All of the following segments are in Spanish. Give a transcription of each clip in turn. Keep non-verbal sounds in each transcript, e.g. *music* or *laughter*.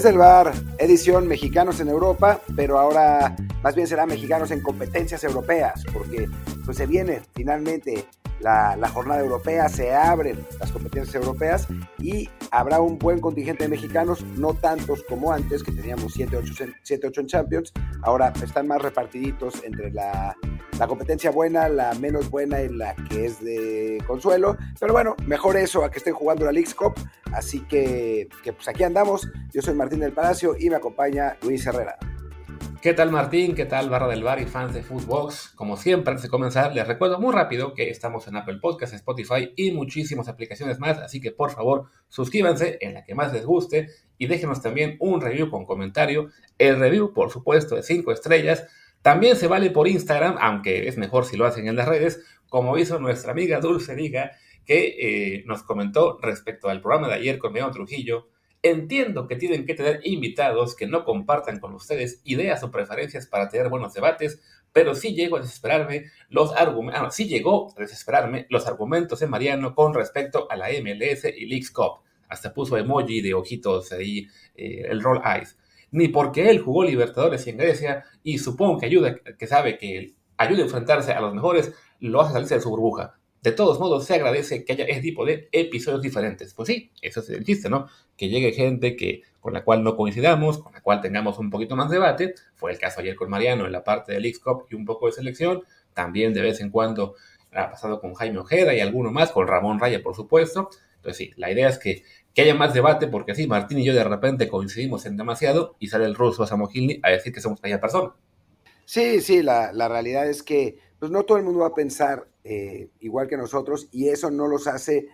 Desde el bar, edición Mexicanos en Europa, pero ahora más bien será Mexicanos en competencias europeas, porque pues se viene finalmente la, jornada europea, se abren las competencias europeas y habrá un buen contingente de mexicanos, no tantos como antes, que teníamos 7, 8, en Champions, ahora están más repartiditos entre la, la competencia buena, la menos buena y la que es de consuelo, pero bueno, mejor eso a que estén jugando la League's Cup, así que, que pues aquí andamos, yo soy Martín del Palacio y me acompaña Luis Herrera. ¿Qué tal Martín? ¿Qué tal Barra del Bar y fans de Footbox? Como siempre, antes de comenzar, les recuerdo muy rápido que estamos en Apple Podcasts, Spotify y muchísimas aplicaciones más, así que por favor suscríbanse en la que más les guste y déjenos también un review con comentario. El review, por supuesto, de 5 estrellas. También se vale por Instagram, aunque es mejor si lo hacen en las redes, como hizo nuestra amiga Dulce Liga, que eh, nos comentó respecto al programa de ayer con Meón Trujillo. Entiendo que tienen que tener invitados que no compartan con ustedes ideas o preferencias para tener buenos debates, pero sí llego a desesperarme los argumentos, ah, sí llegó a desesperarme los argumentos de Mariano con respecto a la MLS y Leagues Cup. Hasta puso emoji de ojitos ahí, eh, el roll eyes. Ni porque él jugó Libertadores en Grecia y supongo que ayuda, que sabe que ayuda a enfrentarse a los mejores, lo hace salirse de su burbuja. De todos modos, se agradece que haya ese tipo de episodios diferentes. Pues sí, eso es el chiste, ¿no? Que llegue gente que, con la cual no coincidamos, con la cual tengamos un poquito más debate. Fue el caso ayer con Mariano en la parte del X-Cup y un poco de selección. También de vez en cuando ha pasado con Jaime Ojeda y alguno más, con Ramón Raya, por supuesto. Entonces sí, la idea es que, que haya más debate, porque así Martín y yo de repente coincidimos en demasiado y sale el ruso Samogilny a decir que somos aquella persona. Sí, sí, la, la realidad es que pues no todo el mundo va a pensar eh, igual que nosotros y eso no los hace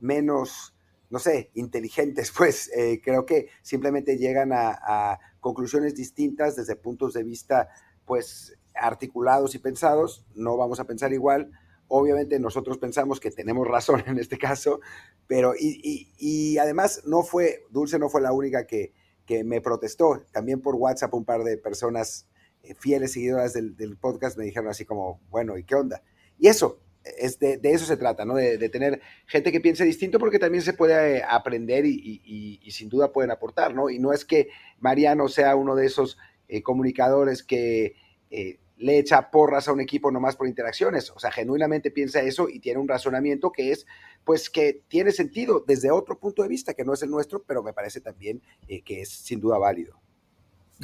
menos, no sé, inteligentes, *laughs* pues eh, creo que simplemente llegan a, conclusiones distintas desde puntos de vista, pues, articulados y pensados, no vamos a pensar igual. Obviamente nosotros pensamos que tenemos razón *laughs* en este caso, pero y, y, y además no fue, Dulce no fue la única que, que me protestó, también por WhatsApp un par de personas eh, fieles seguidoras del, del, podcast me dijeron así como, bueno, ¿y qué onda? Y eso, es de, de eso se trata, ¿no? De, de, tener gente que piense distinto porque también se puede eh, aprender y, y, y, sin duda pueden aportar, ¿no? Y no es que Mariano sea uno de esos eh, comunicadores que eh, le echa porras a un equipo nomás por interacciones, o sea, genuinamente piensa eso y tiene un razonamiento que es, pues, que tiene sentido desde otro punto de vista, que no es el nuestro, pero me parece también eh, que es sin duda válido.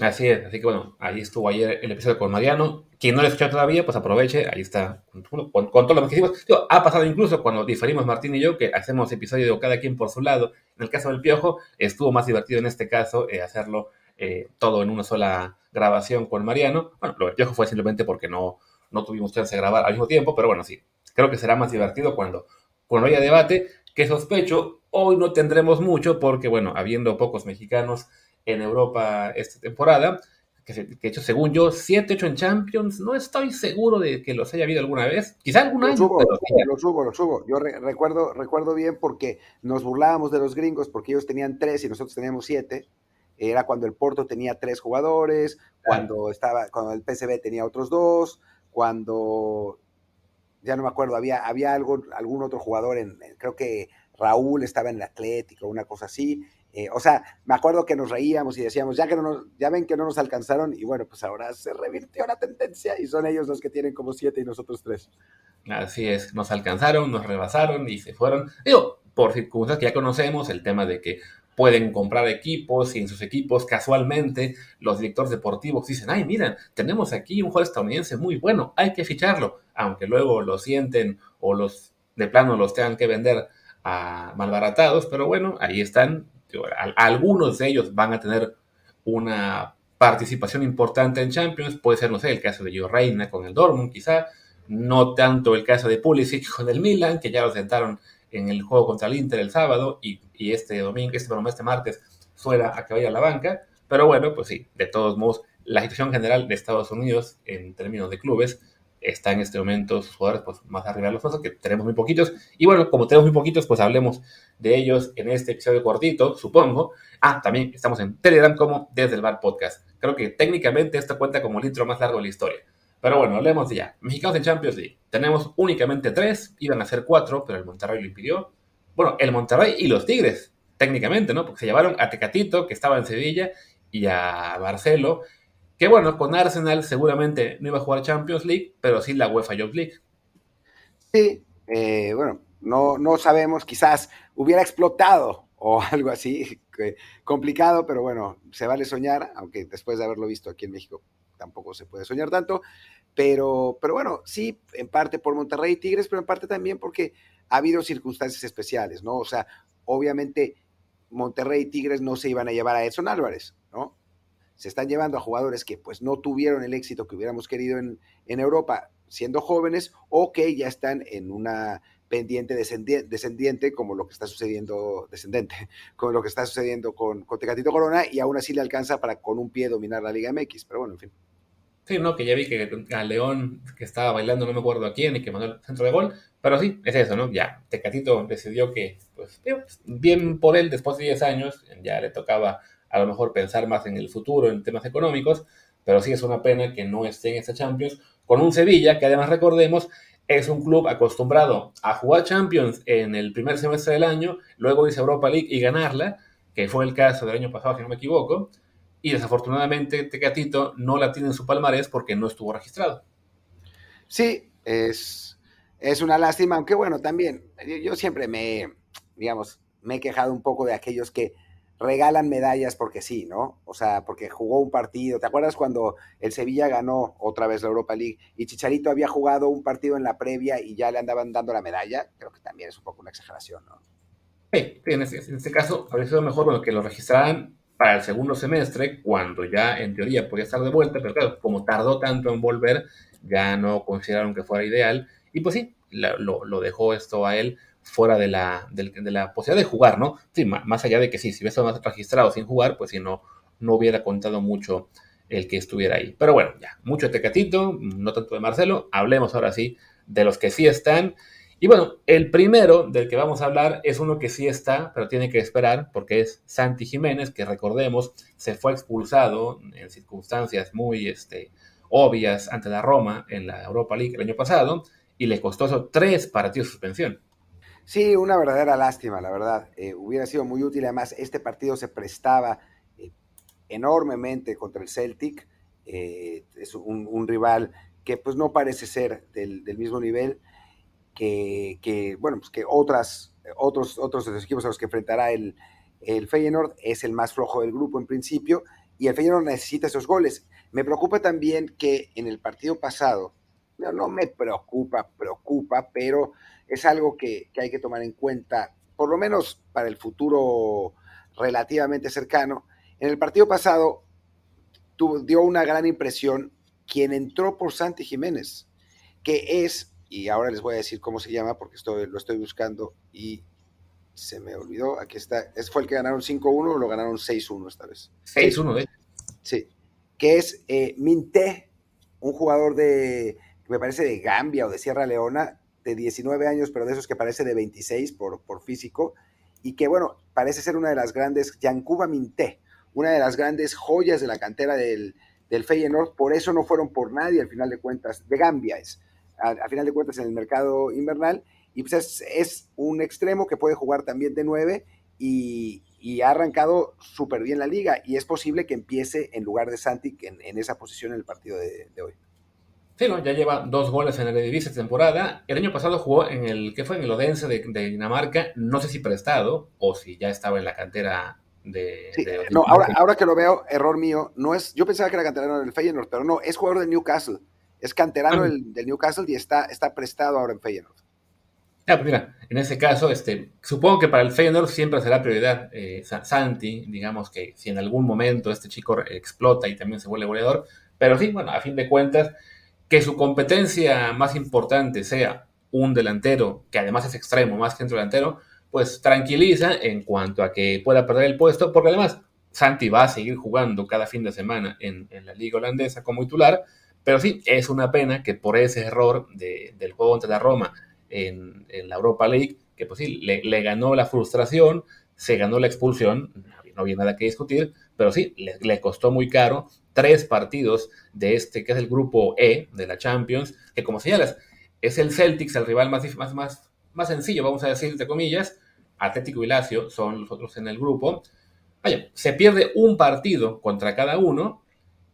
Así es, así que bueno, ahí estuvo ayer el episodio con Mariano. Quien no lo escuchado todavía, pues aproveche, ahí está, con, con, con todo lo que hicimos. Digo, ha pasado incluso cuando diferimos Martín y yo, que hacemos episodio cada quien por su lado. En el caso del Piojo, estuvo más divertido en este caso eh, hacerlo eh, todo en una sola grabación con Mariano. Bueno, lo del Piojo fue simplemente porque no, no tuvimos chance de grabar al mismo tiempo, pero bueno, sí, creo que será más divertido cuando, cuando haya debate, que sospecho, hoy no tendremos mucho, porque bueno, habiendo pocos mexicanos en Europa esta temporada, que, se, que hecho, según yo, 7, 8 en Champions, no estoy seguro de que los haya habido alguna vez, quizá algún año. Lo subo, pero sí. lo subo, lo subo. Yo re recuerdo, recuerdo bien porque nos burlábamos de los gringos porque ellos tenían 3 y nosotros teníamos 7. Era cuando el Porto tenía 3 jugadores, cuando, estaba, cuando el PSV tenía otros 2, cuando, ya no me acuerdo, había, había algo, algún otro jugador, en, creo que Raúl estaba en el Atlético, una cosa así, eh, o sea, me acuerdo que nos reíamos y decíamos, ya que no nos, ya ven que no nos alcanzaron, y bueno, pues ahora se revirtió la tendencia y son ellos los que tienen como siete y nosotros tres. Así es, nos alcanzaron, nos rebasaron y se fueron. Digo, por circunstancias que ya conocemos, el tema de que pueden comprar equipos y en sus equipos casualmente los directores deportivos dicen, ay, miren, tenemos aquí un jugador estadounidense muy bueno, hay que ficharlo, aunque luego lo sienten o los de plano los tengan que vender a malbaratados, pero bueno, ahí están, algunos de ellos van a tener una participación importante en Champions, puede ser, no sé, el caso de Gio Reina con el Dortmund, quizá, no tanto el caso de Pulisic con el Milan, que ya lo sentaron en el juego contra el Inter el sábado y, este domingo, este, este martes fuera a que vaya la banca, pero bueno, pues sí, de todos modos, la situación general de Estados Unidos en términos de clubes está en este momento sus jugadores pues, más arriba de los que tenemos muy poquitos. Y bueno, como tenemos muy poquitos, pues hablemos de ellos en este episodio cortito, supongo. Ah, también estamos en Telegram como Desde el Bar Podcast. Creo que técnicamente esto cuenta como el intro más largo de la historia. Pero bueno, hablemos de ya. Mexicanos en Champions League. Tenemos únicamente tres, iban a ser cuatro, pero el Monterrey lo impidió. Bueno, el Monterrey y los Tigres, técnicamente, ¿no? Porque se llevaron a Tecatito, que estaba en Sevilla, y a Barcelo, que bueno, con Arsenal seguramente no iba a jugar Champions League, pero sí la UEFA Youth League. Sí, eh, bueno, no, no sabemos, quizás hubiera explotado o *laughs* algo así, complicado, pero bueno, se vale soñar, aunque después de haberlo visto aquí en México tampoco se puede soñar tanto, pero, pero bueno, sí, en parte por Monterrey y Tigres, pero en parte también porque ha habido circunstancias especiales, ¿no? O sea, obviamente Monterrey y Tigres no se iban a llevar a Edson Álvarez. Se están llevando a jugadores que pues no tuvieron el éxito que hubiéramos querido en, Europa siendo jóvenes o que ya están en una pendiente descendiente, como lo que está sucediendo, descendente, *laughs* como lo que está sucediendo con, con Tecatito Corona y aún así le alcanza para con un pie dominar la Liga MX, pero bueno, en fin. Sí, no, que ya vi que a León que estaba bailando, no me acuerdo a quién, y que mandó el centro de gol, pero sí, es eso, ¿no? Ya, Tecatito decidió que, pues, bien por él, después de 10 años, ya le tocaba a lo mejor pensar más en el futuro, en temas económicos, pero sí es una pena que no esté en esta Champions, con un Sevilla que además recordemos es un club acostumbrado a jugar Champions en el primer semestre del año, luego irse a Europa League y ganarla, que fue el caso del año pasado, si no me equivoco, y desafortunadamente Tecatito no la tiene en su palmarés porque no estuvo registrado. Sí, es, es una lástima, aunque bueno, también yo, yo siempre me, digamos, me he quejado un poco de aquellos que regalan medallas porque sí, ¿no? O sea, porque jugó un partido. ¿Te acuerdas cuando el Sevilla ganó otra vez la Europa League y Chicharito había jugado un partido en la previa y ya le andaban dando la medalla? Creo que también es un poco una exageración, ¿no? Sí, en este, caso habría sido mejor que lo registraran para el segundo semestre, cuando ya en teoría podía estar de vuelta, pero claro, como tardó tanto en volver, ya no consideraron que fuera ideal. Y pues sí, lo, lo dejó esto a él fuera de la, de, la posibilidad de jugar, ¿no? Sí, más allá de que sí, si hubiese estado registrado sin jugar, pues si no, no hubiera contado mucho el que estuviera ahí. Pero bueno, ya, mucho de Tecatito, no tanto de Marcelo, hablemos ahora sí de los que sí están. Y bueno, el primero del que vamos a hablar es uno que sí está, pero tiene que esperar, porque es Santi Jiménez, que recordemos, se fue expulsado en circunstancias muy este, obvias ante la Roma en la Europa League el año pasado, y le costó eso tres partidos de suspensión. Sí, una verdadera lástima, la verdad. Eh, hubiera sido muy útil. Además, este partido se prestaba eh, enormemente contra el Celtic. Eh, es un, rival que pues no parece ser del, mismo nivel que, bueno, pues que otras, otros, otros de los equipos a los que enfrentará el, el Feyenoord. Es el más flojo del grupo en principio y el Feyenoord necesita esos goles. Me preocupa también que en el partido pasado, no, no me preocupa, preocupa, pero es algo que, hay que tomar en cuenta, por lo menos para el futuro relativamente cercano. En el partido pasado dio una gran impresión quien entró por Santi Jiménez, que es, y ahora les voy a decir cómo se llama porque estoy, lo estoy buscando y se me olvidó, aquí está, ¿es fue el que ganaron 5-1 o lo ganaron 6-1 esta vez? 6-1, ¿eh? Sí, que es eh, Minté, un jugador de, me parece de Gambia o de Sierra Leona, de 19 años, pero de esos que parece de 26 por, por físico, y que, bueno, parece ser una de las grandes, Yancuba Minté, una de las grandes joyas de la cantera del, del Feyenoord, por eso no fueron por nadie al final de cuentas, de Gambia es, al, final de cuentas en el mercado invernal, y pues es, un extremo que puede jugar también de 9 y, ha arrancado súper bien la liga, y es posible que empiece en lugar de Santi en, en esa posición en el partido de hoy. Sí, ya lleva dos goles en el Eredivisie temporada. El año pasado jugó en el, ¿qué fue? En el Odense de, Dinamarca. No sé si prestado o si ya estaba en la cantera de... no, ahora, ahora que lo veo, error mío, no es, yo pensaba que era canterano del Feyenoord, pero no, es jugador del Newcastle. Es canterano ah. del, Newcastle y está, está prestado ahora en Feyenoord. Ya, pues mira, en ese caso, este, supongo que para el Feyenoord siempre será prioridad eh, Santi, digamos que si en algún momento este chico explota y también se vuelve goleador, pero sí, bueno, a fin de cuentas, que su competencia más importante sea un delantero, que además es extremo, más que un delantero, pues tranquiliza en cuanto a que pueda perder el puesto, porque además Santi va a seguir jugando cada fin de semana en, la liga holandesa como titular, pero sí, es una pena que por ese error del juego ante la Roma en, la Europa League, que pues sí, le, ganó la frustración, se ganó la expulsión, no había nada que discutir, pero sí, le, costó muy caro tres partidos de este, que es el grupo E de la Champions, que como señalas, es el Celtics, el rival más, más, más, más sencillo, vamos a decir, entre comillas, Atlético y Lazio son los otros en el grupo. Vaya, se pierde un partido contra cada uno.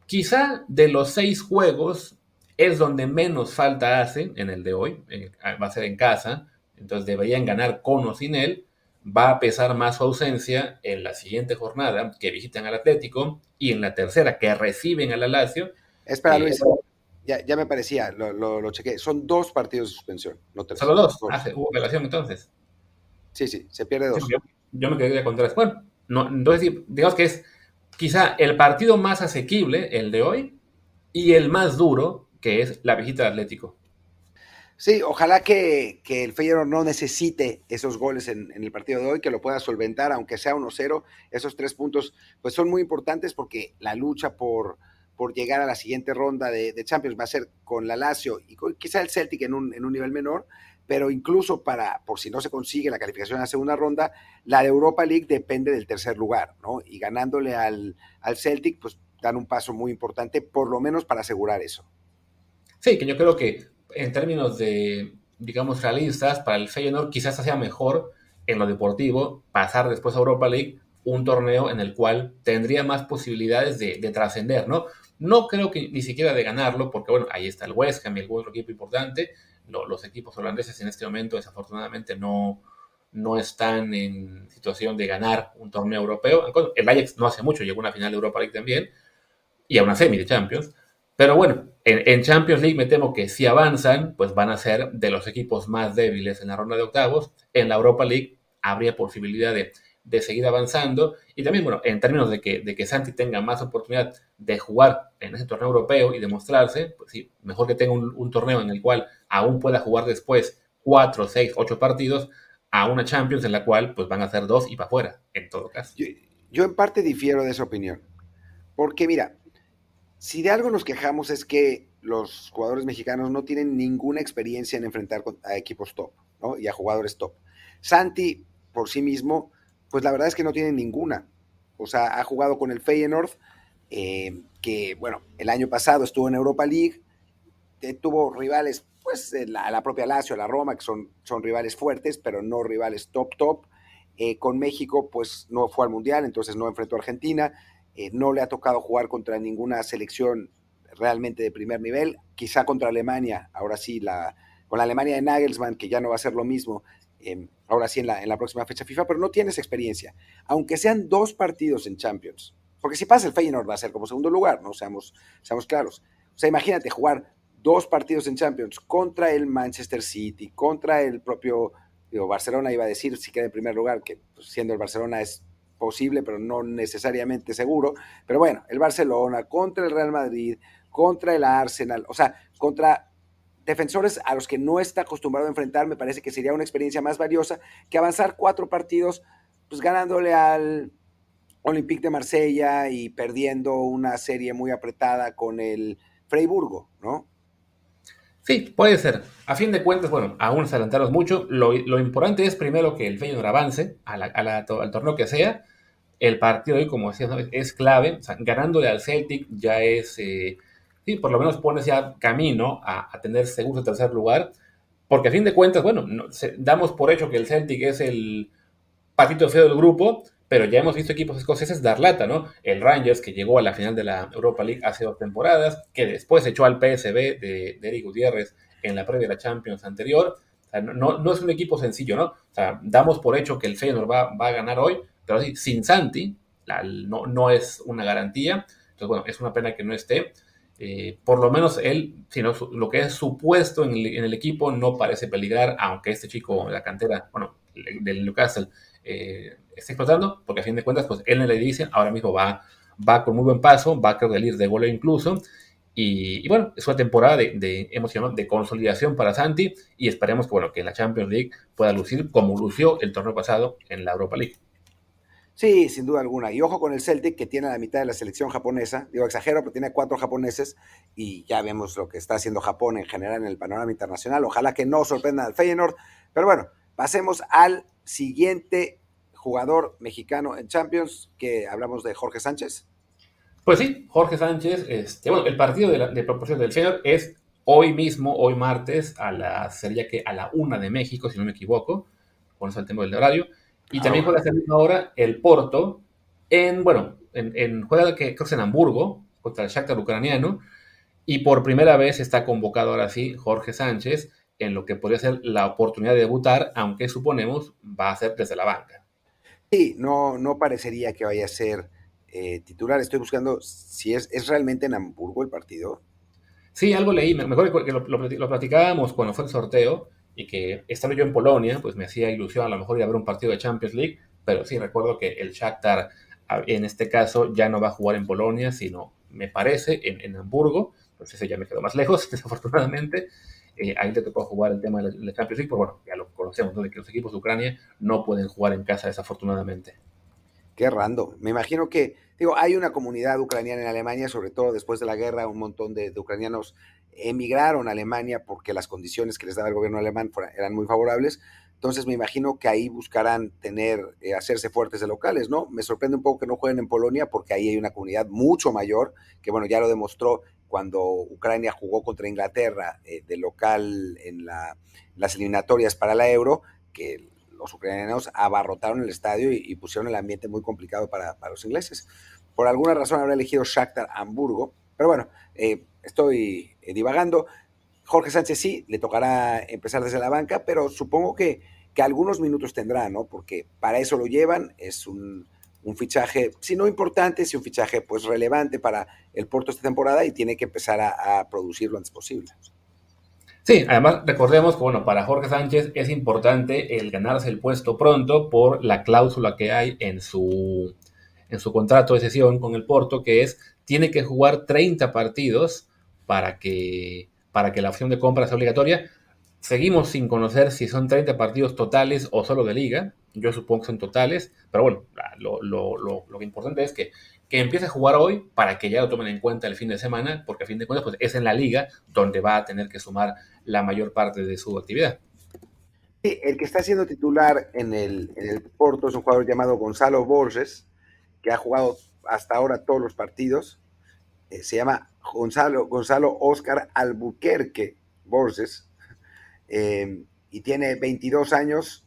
Quizá de los seis juegos es donde menos falta hacen en el de hoy. Eh, va a ser en casa, entonces deberían ganar con o sin él. Va a pesar más su ausencia en la siguiente jornada que visitan al Atlético y en la tercera que reciben al Lazio. Espera, Luis. Ya, me parecía, lo, lo, chequé. Son dos partidos de suspensión, no tres. Solo dos. Ah, hubo relación entonces. Sí, sí, se pierde dos. yo, me quedé con tres. Bueno, no, entonces digamos que es quizá el partido más asequible, el de hoy, y el más duro, que es la visita de Atlético. Sí, ojalá que, el Feyenoord no necesite esos goles en, el partido de hoy, que lo pueda solventar, aunque sea 1-0. Esos tres puntos pues son muy importantes porque la lucha por, por llegar a la siguiente ronda de, Champions va a ser con la Lazio y quizá el Celtic en un, en un nivel menor, pero incluso para, por si no se consigue la calificación a la segunda ronda, la de Europa League depende del tercer lugar, ¿no? Y ganándole al, al Celtic, pues dan un paso muy importante, por lo menos para asegurar eso. Sí, que yo creo que en términos de, digamos, realistas, para el Feyenoord quizás sea mejor en lo deportivo pasar después a Europa League un torneo en el cual tendría más posibilidades de, de trascender, ¿no? No creo que ni siquiera de ganarlo, porque bueno, ahí está el West Ham, el otro equipo importante, los equipos holandeses en este momento desafortunadamente no, no están en situación de ganar un torneo europeo. El Ajax no hace mucho, llegó a una final de Europa League también y a una semi de Champions. Pero bueno, en, Champions League me temo que si avanzan, pues van a ser de los equipos más débiles en la ronda de octavos. En la Europa League habría posibilidad de, de seguir avanzando. Y también, bueno, en términos de que, de que Santi tenga más oportunidad de jugar en ese torneo europeo y demostrarse, pues sí, mejor que tenga un torneo en el cual aún pueda jugar después cuatro, seis, ocho partidos a una Champions en la cual pues van a ser dos y para afuera, en todo caso. Yo, en parte difiero de esa opinión, porque mira, si de algo nos quejamos es que los jugadores mexicanos no tienen ninguna experiencia en enfrentar a equipos top ¿no? y a jugadores top. Santi, por sí mismo, pues la verdad es que no tiene ninguna. O sea, ha jugado con el Feyenoord, eh, que bueno, el año pasado estuvo en Europa League, eh, tuvo rivales pues eh, la, propia Lazio, la Roma, que son, son rivales fuertes, pero no rivales top, top. Con México, pues no fue al Mundial, entonces no enfrentó a Argentina. Eh, no le ha tocado jugar contra ninguna selección realmente de primer nivel. Quizá contra Alemania, ahora sí, la, con la Alemania de Nagelsmann, que ya no va a ser lo mismo, em, ahora sí en la, próxima fecha FIFA, pero no tienes experiencia. Aunque sean dos partidos en Champions, porque si pasa el Feyenoord va a ser como segundo lugar, ¿no? Seamos, seamos claros. O sea, imagínate jugar dos partidos en Champions contra el Manchester City, contra el propio Barcelona, iba a decir si queda en primer lugar, que pues, siendo el Barcelona es posible, pero no necesariamente seguro. Pero bueno, el Barcelona contra el Real Madrid, contra el Arsenal, o sea, contra defensores a los que no está acostumbrado a enfrentar, me parece que sería una experiencia más valiosa que avanzar cuatro partidos, pues ganándole al Olympique de Marsella y perdiendo una serie muy apretada con el Freiburgo, ¿no? Sí, puede ser. A fin de cuentas, bueno, aún se adelantaron mucho. Lo, importante es primero que el Feyenoord avance al torneo que sea. El partido hoy, como decías, es clave. ganándole al Celtic ya es, eh, sí, por lo menos pones ya camino a, tener segundo tercer lugar. Porque a fin de cuentas, bueno, damos por hecho que el Celtic es el patito feo del grupo pero ya hemos visto equipos escoceses dar lata, ¿no? El Rangers, que llegó a la final de la Europa League hace dos temporadas, que después echó al PSB de, Eric Gutiérrez en la previa de la Champions anterior. O sea, no, no, es un equipo sencillo, ¿no? O sea, damos por hecho que el Feyenoord va, va a ganar hoy, pero sin Santi, no, no es una garantía. Entonces, bueno, es una pena que no esté. eh, por lo menos él, sino lo que es su puesto en el, equipo no parece peligrar, aunque este chico, la cantera, bueno, del Newcastle, eh, está explotando, porque a fin de cuentas, pues él le dice, ahora mismo va, va con muy buen paso, va a ir de gol incluso, y, bueno, es una temporada de, de, de consolidación para Santi, y esperemos que, bueno, que la Champions League pueda lucir como lució el torneo pasado en la Europa League. Sí, sin duda alguna. Y ojo con el Celtic, que tiene la mitad de la selección japonesa. Digo, exagero, pero tiene cuatro japoneses y ya vemos lo que está haciendo Japón en general en el panorama internacional. Ojalá que no sorprenda al Feyenoord. Pero bueno, pasemos al siguiente jugador mexicano en Champions, que hablamos de Jorge Sánchez. Pues sí, Jorge Sánchez, este, bueno, el partido de, de proporción del Feyenoord es hoy mismo, hoy martes, a la, sería que a la una de México, si no me equivoco, con eso el tema del horario. Y también juega a esa misma hora el Porto en, bueno, en, juega que creo que en Hamburgo contra el Shakhtar ucraniano y por primera vez está convocado ahora sí Jorge Sánchez en lo que podría ser la oportunidad de debutar, aunque suponemos va a ser desde la banca. Sí, no, no parecería que vaya a ser eh, titular. Estoy buscando si es, es realmente en Hamburgo el partido. Sí, algo leí, mejor que lo, lo platicábamos cuando fue el sorteo, y que estando yo en Polonia, pues me hacía ilusión a lo mejor ir a ver un partido de Champions League, pero sí recuerdo que el Shakhtar en este caso ya no va a jugar en Polonia, sino me parece en, en Hamburgo, ese ya me quedó más lejos, *laughs* desafortunadamente. Eh, ahí le tocó jugar el tema de la Champions League, pero bueno, ya lo conocemos, ¿no? de que los equipos de Ucrania no pueden jugar en casa desafortunadamente. Qué rando. Me imagino que, digo, hay una comunidad ucraniana en Alemania, sobre todo después de la guerra, un montón de, de ucranianos emigraron a Alemania porque las condiciones que les daba el gobierno alemán eran muy favorables. Entonces me imagino que ahí buscarán tener, eh, hacerse fuertes de locales, ¿no? Me sorprende un poco que no jueguen en Polonia porque ahí hay una comunidad mucho mayor, que bueno, ya lo demostró cuando Ucrania jugó contra Inglaterra eh, de local en las eliminatorias para la Euro, que los ucranianos abarrotaron el estadio y, pusieron el ambiente muy complicado para, para, los ingleses. Por alguna razón habrá elegido Shakhtar Hamburgo, pero bueno, eh, estoy eh, divagando. Jorge Sánchez sí, le tocará empezar desde la banca, pero supongo que, que algunos minutos tendrá, ¿no? Porque para eso lo llevan, es un, un fichaje, si no importante, si un fichaje pues relevante para el Porto esta temporada y tiene que empezar a, a producir lo antes posible. Sí, además recordemos que bueno, para Jorge Sánchez es importante el ganarse el puesto pronto por la cláusula que hay en su, en su contrato de sesión con el Porto, que es tiene que jugar 30 partidos para que, para que la opción de compra sea obligatoria. Seguimos sin conocer si son 30 partidos totales o solo de liga. Yo supongo que son totales, pero bueno, lo, lo, lo, lo importante es que, que empiece a jugar hoy para que ya lo tomen en cuenta el fin de semana, porque a fin de cuentas pues, es en la liga donde va a tener que sumar la mayor parte de su actividad. Sí, el que está siendo titular en el, en el Porto es un jugador llamado Gonzalo Borges, que ha jugado hasta ahora todos los partidos. Eh, se llama Gonzalo, Gonzalo Oscar Albuquerque Borges, eh, y tiene 22 años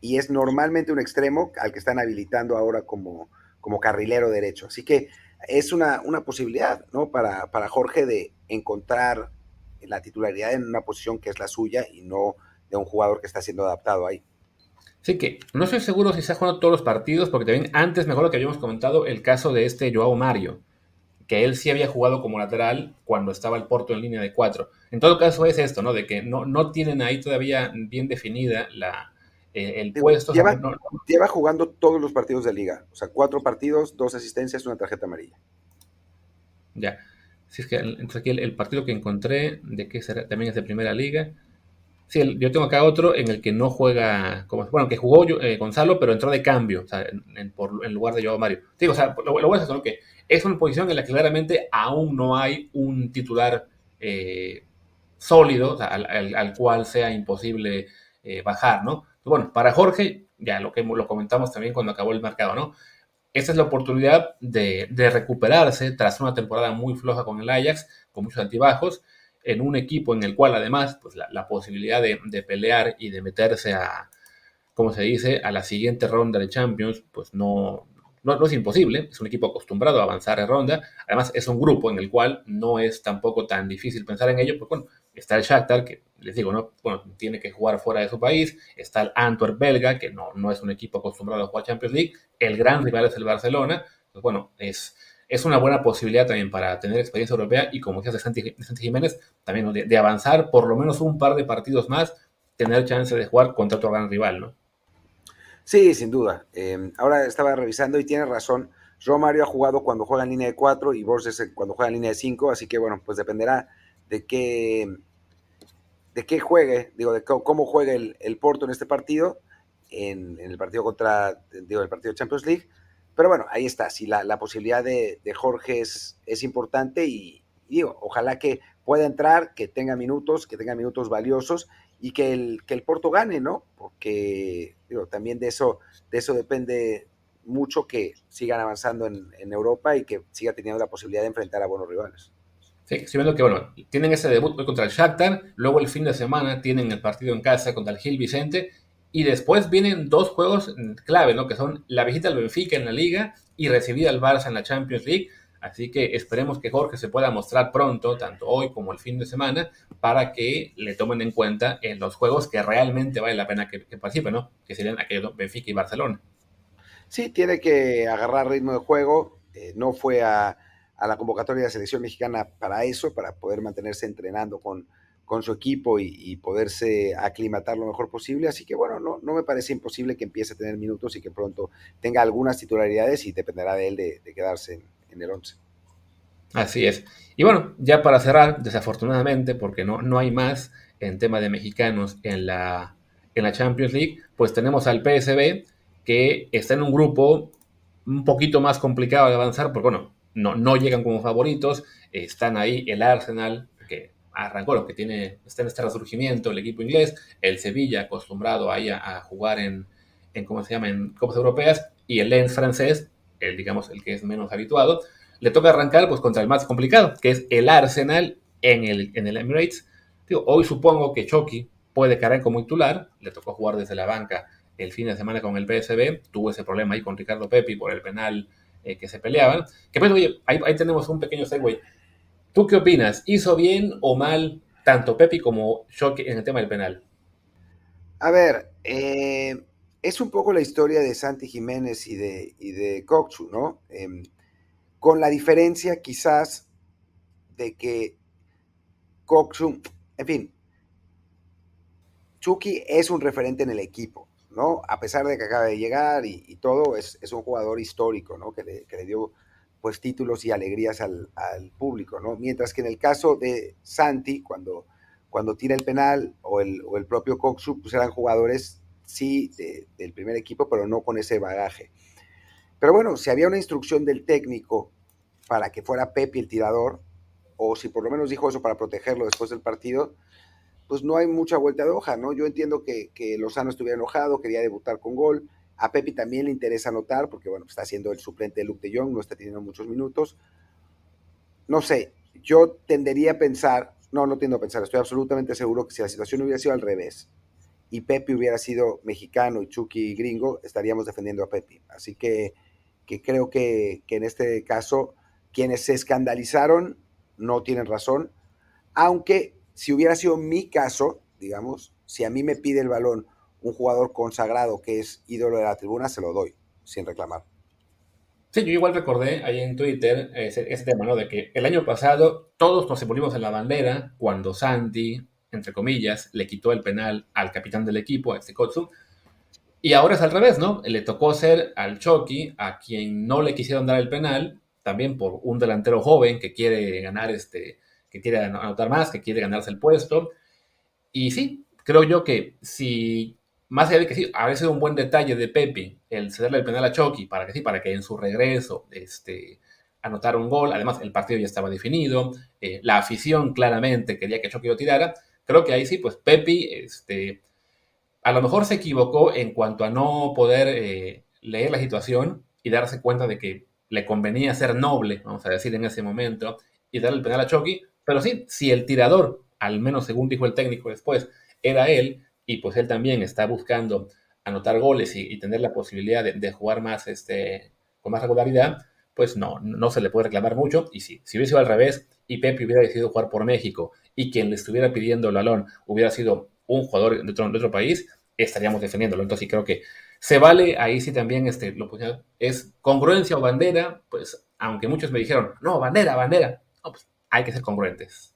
y es normalmente un extremo al que están habilitando ahora como, como carrilero derecho. Así que es una, una posibilidad ¿no? para, para Jorge de encontrar la titularidad en una posición que es la suya y no de un jugador que está siendo adaptado ahí. Sí que no estoy seguro si se ha jugado todos los partidos, porque también antes, mejor lo que habíamos comentado, el caso de este Joao Mario, que él sí había jugado como lateral cuando estaba el Porto en línea de cuatro. En todo caso es esto, ¿no? De que no, no tienen ahí todavía bien definida la, eh, el puesto. Lleva, o sea, no, lleva, jugando todos los partidos de liga. O sea, cuatro partidos, dos asistencias, una tarjeta amarilla. Ya. Si es que entonces aquí el, el, partido que encontré, de que será, también es de primera liga. Sí, el, yo tengo acá otro en el que no juega, como, bueno, que jugó yo, eh, Gonzalo, pero entró de cambio, o sea, en, en, por, en lugar de Joao Mario. Digo, o sea, lo, lo bueno es eso, que es una posición en la que claramente aún no hay un titular eh, sólido, o sea, al, al, al, cual sea imposible eh, bajar, ¿no? Bueno, para Jorge, ya lo que lo comentamos también cuando acabó el mercado, ¿no? Esta es la oportunidad de, de recuperarse tras una temporada muy floja con el Ajax, con muchos altibajos, en un equipo en el cual además pues, la, posibilidad de, de, pelear y de meterse a, como se dice, a la siguiente ronda de Champions, pues no, no, es imposible, es un equipo acostumbrado a avanzar en ronda, además es un grupo en el cual no es tampoco tan difícil pensar en ello, porque bueno, está el Shakhtar, que les digo, ¿no? tiene que jugar fuera de su país, está el Antwerp belga, que no, no es un equipo acostumbrado a jugar Champions League, el gran rival es el Barcelona, pues bueno, es, es una buena posibilidad también para tener experiencia europea y como decías de Santi, Jiménez, también de, avanzar por lo menos un par de partidos más, tener chance de jugar contra otro gran rival, ¿no? Sí, sin duda. Em, ahora estaba revisando y tiene razón. Romario ha jugado cuando juega en línea de 4 y Borges cuando juega en línea de 5, así que bueno, pues dependerá de qué, de qué juegue, digo, de cómo juegue el, Porto en este partido, en, el partido contra, digo, el partido de Champions League. Pero bueno, ahí está, sí, la, posibilidad de, Jorge es, importante y, digo, ojalá que pueda entrar, que tenga minutos, que tenga minutos valiosos y que el, que el Porto gane, ¿no? Porque digo, también de eso, de eso depende mucho que sigan avanzando en, Europa y que siga teniendo la posibilidad de enfrentar a buenos rivales. Sí, viendo que, bueno, tienen ese debut contra el Shakhtar, luego el fin de semana tienen el partido en casa contra el Gil Vicente, y después vienen dos juegos clave, ¿no? Que son la visita al Benfica en la Liga y recibir al Barça en la Champions League. Así que esperemos que Jorge se pueda mostrar pronto, tanto hoy como el fin de semana, para que le tomen en cuenta en los juegos que realmente vale la pena que, participe, ¿no? Que serían aquellos Benfica y Barcelona. Sí, tiene que agarrar ritmo de juego. Eh, no fue a, la convocatoria de la selección mexicana para eso, para poder mantenerse entrenando con, con su equipo y, poderse aclimatar lo mejor posible. Así que bueno, no, no me parece imposible que empiece a tener minutos y que pronto tenga algunas titularidades y dependerá de él de, quedarse en, el 11. Así es. Y bueno, ya para cerrar, desafortunadamente, porque no, no hay más en tema de mexicanos en la, en la Champions League, pues tenemos al PSB que está en un grupo un poquito más complicado de avanzar, porque bueno, no, no llegan como favoritos, están ahí el Arsenal, que arrancó lo que tiene, está en este resurgimiento, el equipo inglés, el Sevilla acostumbrado ahí a, jugar en, en, ¿cómo se llama?, en Copas Europeas, y el Lens francés, el, digamos, el que es menos habituado, le toca arrancar pues contra el más complicado, que es el Arsenal en el, en el Emirates. Digo, hoy supongo que Chucky puede caer como titular, le tocó jugar desde la banca el fin de semana con el PSB, tuvo ese problema ahí con Ricardo Pepi por el penal eh, que se peleaban. Que pues, oye, ahí, tenemos un pequeño segue. ¿Tú qué opinas? ¿Hizo bien o mal tanto Pepi como Shock en el tema del penal? A ver, eh, es un poco la historia de Santi Jiménez y de, y de Kokchu, ¿no? Em, con la diferencia quizás de que Kokchu, en fin, Chucky es un referente en el equipo. ¿No? A pesar de que acaba de llegar y, todo, es, un jugador histórico, ¿no? Que le, dio pues títulos y alegrías al, público, ¿no? Mientras que en el caso de Santi, cuando, cuando tira el penal o el, propio Coxu, pues eran jugadores, sí, del primer equipo, pero no con ese bagaje. Pero bueno, si había una instrucción del técnico para que fuera Pepe el tirador, o si por lo menos dijo eso para protegerlo después del partido, pues no hay mucha vuelta de hoja, ¿no? Yo entiendo que, que Lozano estuviera enojado, quería debutar con gol. A Pepe también le interesa anotar, porque bueno, está siendo el suplente de Luke de Jong, no está teniendo muchos minutos. No sé, yo tendería a pensar, no, no tiendo a pensar, estoy absolutamente seguro que si la situación hubiera sido al revés y Pepe hubiera sido mexicano y Chucky gringo, estaríamos defendiendo a Pepe. Así que, que creo que, que en este caso quienes se escandalizaron no tienen razón, aunque si hubiera sido mi caso, digamos, si a mí me pide el balón un jugador consagrado que es ídolo de la tribuna, se lo doy, sin reclamar. Sí, yo igual recordé ahí en Twitter ese, tema, ¿no? De que el año pasado todos nos envolvimos en la bandera cuando Santi, entre comillas, le quitó el penal al capitán del equipo, a Kotsu. Y ahora es al revés, ¿no? Le tocó ser al Chucky, a quien no le quisieron dar el penal, también por un delantero joven que quiere ganar este, quiere anotar más, que quiere ganarse el puesto. Y sí, creo yo que si, más allá de que sí, habría sido un buen detalle de Pepe el cederle el penal a Chucky para que sí, para que en su regreso este, anotara un gol, además el partido ya estaba definido, eh, la afición claramente quería que Chucky lo tirara, creo que ahí sí, pues Pepe, este, a lo mejor se equivocó en cuanto a no poder eh, leer la situación y darse cuenta de que le convenía ser noble, vamos a decir, en ese momento, y darle el penal a Chucky, pero sí, si el tirador, al menos según dijo el técnico después, era él, y pues él también está buscando anotar goles y, tener la posibilidad de, jugar más este, con más regularidad, pues no, no se le puede reclamar mucho. Y sí, si hubiese sido al revés y Pepe hubiera decidido jugar por México y quien le estuviera pidiendo el balón hubiera sido un jugador de otro, de otro país, estaríamos defendiéndolo. Entonces sí creo que se vale ahí sí también este, lo, es congruencia o bandera, pues aunque muchos me dijeron, no, bandera, bandera, no, pues hay que ser congruentes.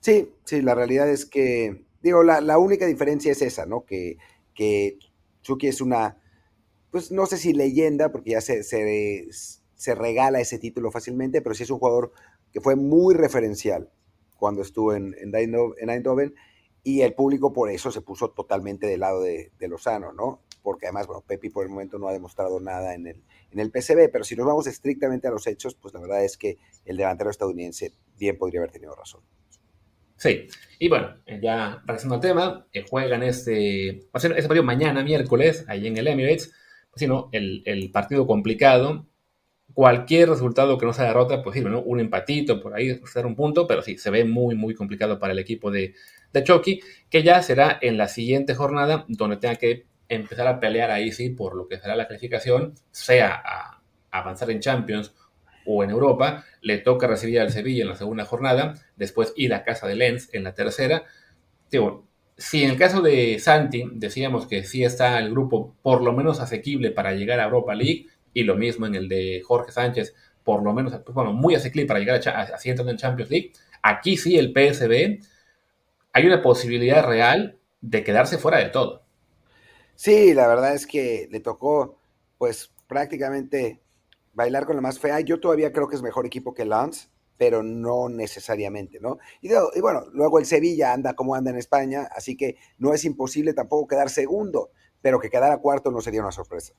Sí, sí, la realidad es que, digo, la, la única diferencia es esa, ¿no? Que, que Chucky es una, pues no sé si leyenda, porque ya se, se, se regala ese título fácilmente, pero sí es un jugador que fue muy referencial cuando estuvo en, en, Eindhoven, y el público por eso se puso totalmente del lado de, de, Lozano, ¿no? Porque además, bueno, Pepi por el momento no ha demostrado nada en el, en el PCB, pero si nos vamos estrictamente a los hechos, pues la verdad es que el delantero estadounidense bien podría haber tenido razón. Sí, y bueno, ya regresando al tema, eh, juegan este, va a ser este partido mañana, miércoles, ahí en el Emirates, sino el, el partido complicado, cualquier resultado que no sea derrota, pues sí, ¿no? un empatito por ahí, ser un punto, pero sí, se ve muy, muy complicado para el equipo de, de Chucky, que ya será en la siguiente jornada donde tenga que empezar a pelear ahí sí por lo que será la clasificación, sea a, avanzar en Champions o en Europa, le toca recibir al Sevilla en la segunda jornada, después ir a casa de Lens en la tercera. Digo, si en el caso de Santi decíamos que sí está el grupo por lo menos asequible para llegar a Europa League, y lo mismo en el de Jorge Sánchez, por lo menos, pues, bueno, muy asequible para llegar a, así en Champions League. Aquí sí el PSB hay una posibilidad real de quedarse fuera de todo. Sí, la verdad es que le tocó, pues prácticamente bailar con la más fea. Yo todavía creo que es mejor equipo que Lance, pero no necesariamente, ¿no? Y, bueno, luego el Sevilla anda como anda en España, así que no es imposible tampoco quedar segundo, pero que quedara cuarto no sería una sorpresa.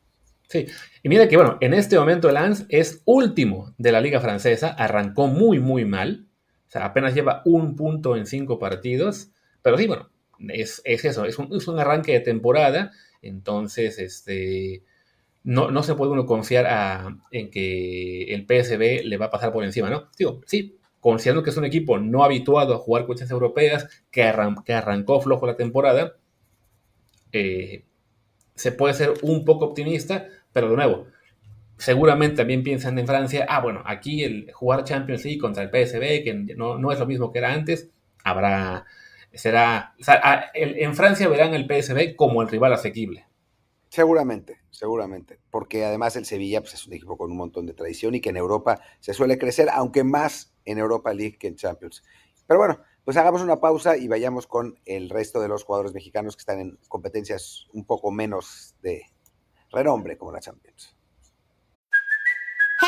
Sí, y mira que bueno, en este momento Lance es último de la liga francesa, arrancó muy, muy mal, o sea, apenas lleva un punto en cinco partidos, pero sí, bueno, es, eso, es un, es un, arranque de temporada, entonces, este, no, no se puede uno confiar en que el PSB le va a pasar por encima, ¿no? Digo, sí, considerando que es un equipo no habituado a jugar cuestiones europeas, que, que arrancó flojo la temporada, eh, se puede ser un poco optimista, pero de nuevo, seguramente también piensan en Francia, ah, bueno, aquí el jugar Champions League contra el PSB, que no, no es lo mismo que era antes, habrá, será, o sea, en Francia verán el PSB como el rival asequible. Seguramente, seguramente, porque además el Sevilla pues, es un equipo con un montón de tradición y que en Europa se suele crecer, aunque más en Europa League que en Champions. Pero bueno, pues hagamos una pausa y vayamos con el resto de los jugadores mexicanos que están en competencias un poco menos de renombre como la Champions.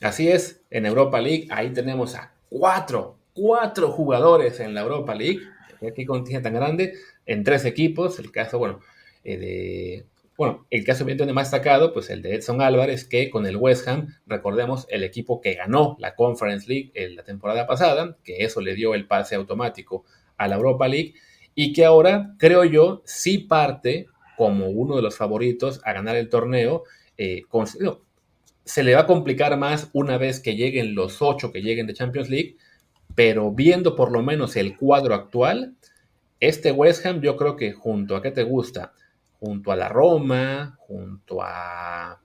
Así es, en Europa League, ahí tenemos a cuatro, cuatro jugadores en la Europa League. Aquí contiene tan grande, en tres equipos. El caso, bueno, eh, de. Bueno, el caso evidentemente más destacado, pues el de Edson Álvarez, que con el West Ham, recordemos, el equipo que ganó la Conference League en la temporada pasada, que eso le dio el pase automático a la Europa League, y que ahora, creo yo, sí parte como uno de los favoritos a ganar el torneo. Eh, con, se le va a complicar más una vez que lleguen los ocho que lleguen de Champions League, pero viendo por lo menos el cuadro actual, este West Ham yo creo que junto a qué te gusta, junto a la Roma, junto a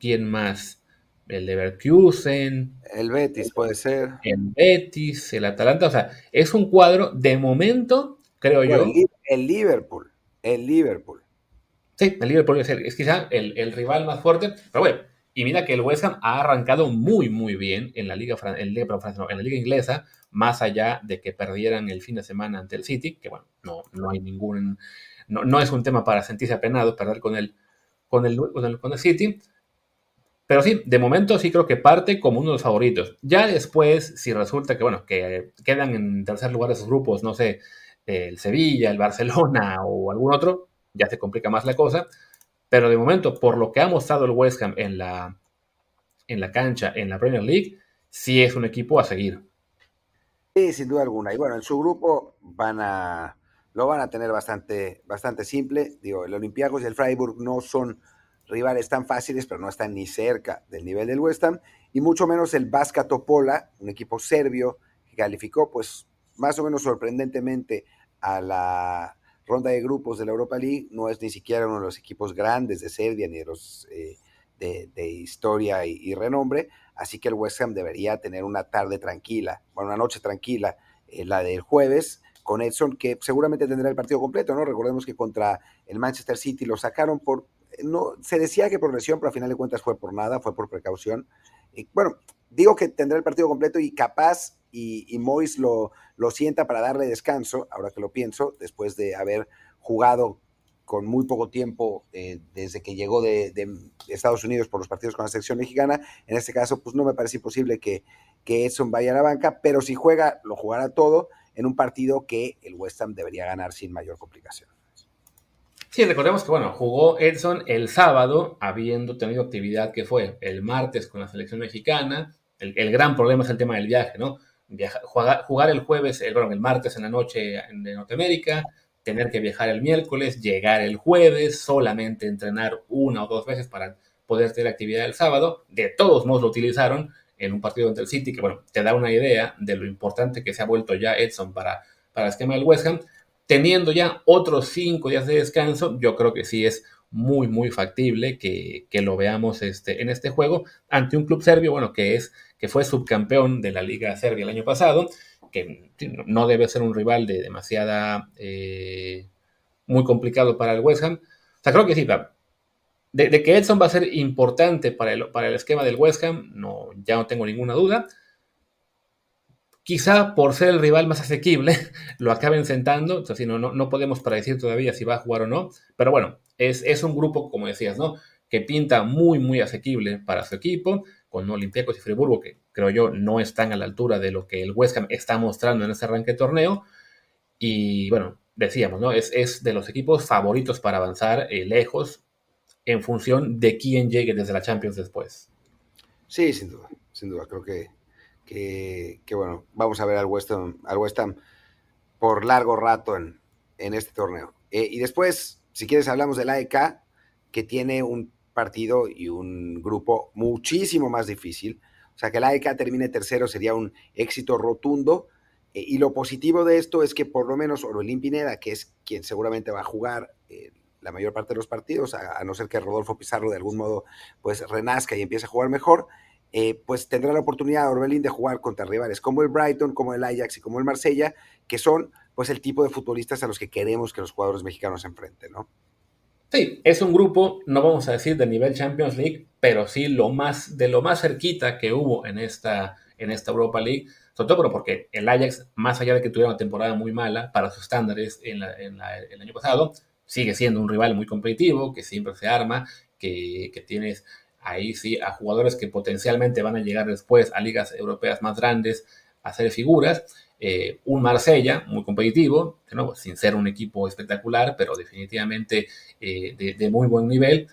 quién más, el Leverkusen, el Betis puede ser, el Betis, el Atalanta, o sea, es un cuadro de momento, creo yo. El Liverpool, el Liverpool. Sí, el Liverpool es, es quizá el, el, rival más fuerte, pero bueno, y mira que el West Ham ha arrancado muy, muy bien en la liga, en, en la liga inglesa, más allá de que perdieran el fin de semana ante el City, que bueno, no, no hay ningún, no, no es un tema para sentirse apenado perder con el, con el, con el, con el City, Pero sí, de momento sí creo que parte como uno de los favoritos. Ya después, si resulta que, bueno, que quedan en tercer lugar esos grupos, no sé, el Sevilla, el Barcelona o algún otro, ya se complica más la cosa. Pero de momento, por lo que ha mostrado el West Ham en la, en la cancha, en la Premier League, sí es un equipo a seguir. Sí, sin duda alguna. Y bueno, en su grupo van a, lo van a tener bastante, bastante simple. Digo, el Olympiacos y el Freiburg no son rivales tan fáciles, pero no están ni cerca del nivel del West Ham, y mucho menos el Vasca Topola, un equipo serbio que calificó pues más o menos sorprendentemente a la ronda de grupos de la Europa League, no es ni siquiera uno de los equipos grandes de Serbia ni de los eh, de, historia y, renombre, así que el West Ham debería tener una tarde tranquila, bueno, una noche tranquila, eh, la del jueves, con Edson, que seguramente tendrá el partido completo, ¿no? Recordemos que contra el Manchester City lo sacaron por no, se decía que por lesión, pero a final de cuentas fue por nada, fue por precaución. Y, bueno, digo que tendrá el partido completo y capaz, y, Mois lo, lo sienta para darle descanso, ahora que lo pienso, después de haber jugado con muy poco tiempo eh, desde que llegó de, Estados Unidos por los partidos con la selección mexicana. En este caso, pues no me parece imposible que, que Edson vaya a la banca, pero si juega, lo jugará todo en un partido que el West Ham debería ganar sin mayor complicación. Sí, recordemos que, bueno, jugó Edson el sábado, habiendo tenido actividad que fue el martes con la selección mexicana. El, gran problema es el tema del viaje, ¿no? Jugar, el jueves, el, bueno, el martes en la noche en, Norteamérica, tener que viajar el miércoles, llegar el jueves, solamente entrenar una o dos veces para poder tener actividad el sábado. De todos modos lo utilizaron en un partido entre el City, que bueno, te da una idea de lo importante que se ha vuelto ya Edson para, para el esquema del West Ham teniendo ya otros cinco días de descanso, yo creo que sí es muy, muy factible que, lo veamos este, en este juego ante un club serbio, bueno, que, es, que fue subcampeón de la Liga Serbia el año pasado, que no debe ser un rival de demasiada, eh, muy complicado para el West Ham. O sea, creo que sí, de, de, que Edson va a ser importante para el, para el esquema del West Ham, no, ya no tengo ninguna duda. Quizá por ser el rival más asequible *laughs* lo acaben sentando, o no, no, podemos predecir todavía si va a jugar o no, pero bueno, es, es un grupo, como decías, ¿no? que pinta muy, muy asequible para su equipo, con Olympiacos y Friburgo, que creo yo no están a la altura de lo que el West Ham está mostrando en este arranque de torneo. Y bueno, decíamos, ¿no? Es, es de los equipos favoritos para avanzar eh, lejos en función de quién llegue desde la Champions después. Sí, sin duda, sin duda. Creo que que, bueno, vamos a ver al West Ham, al West por largo rato en, en este torneo. Eh, y después, si quieres, hablamos del AEK, que tiene un partido y un grupo muchísimo más difícil. O sea, que el AEK termine tercero sería un éxito rotundo. Eh, y lo positivo de esto es que por lo menos Orelín Pineda, que es quien seguramente va a jugar eh, la mayor parte de los partidos, a, a, no ser que Rodolfo Pizarro de algún modo pues renazca y empiece a jugar mejor, eh, pues tendrá la oportunidad Orbelín de jugar contra rivales como el Brighton, como el Ajax y como el Marsella, que son pues el tipo de futbolistas a los que queremos que los jugadores mexicanos se enfrenten, ¿no? Sí, es un grupo, no vamos a decir de nivel Champions League, pero sí lo más, de lo más cerquita que hubo en esta, en esta Europa League, sobre todo porque el Ajax, más allá de que tuviera una temporada muy mala para sus estándares en, el año pasado, sigue siendo un rival muy competitivo, que siempre se arma, que, que tienes ahí sí a jugadores que potencialmente van a llegar después a ligas europeas más grandes a hacer figuras. Eh, un Marsella muy competitivo, sin ser un equipo espectacular, pero definitivamente eh, de, muy buen nivel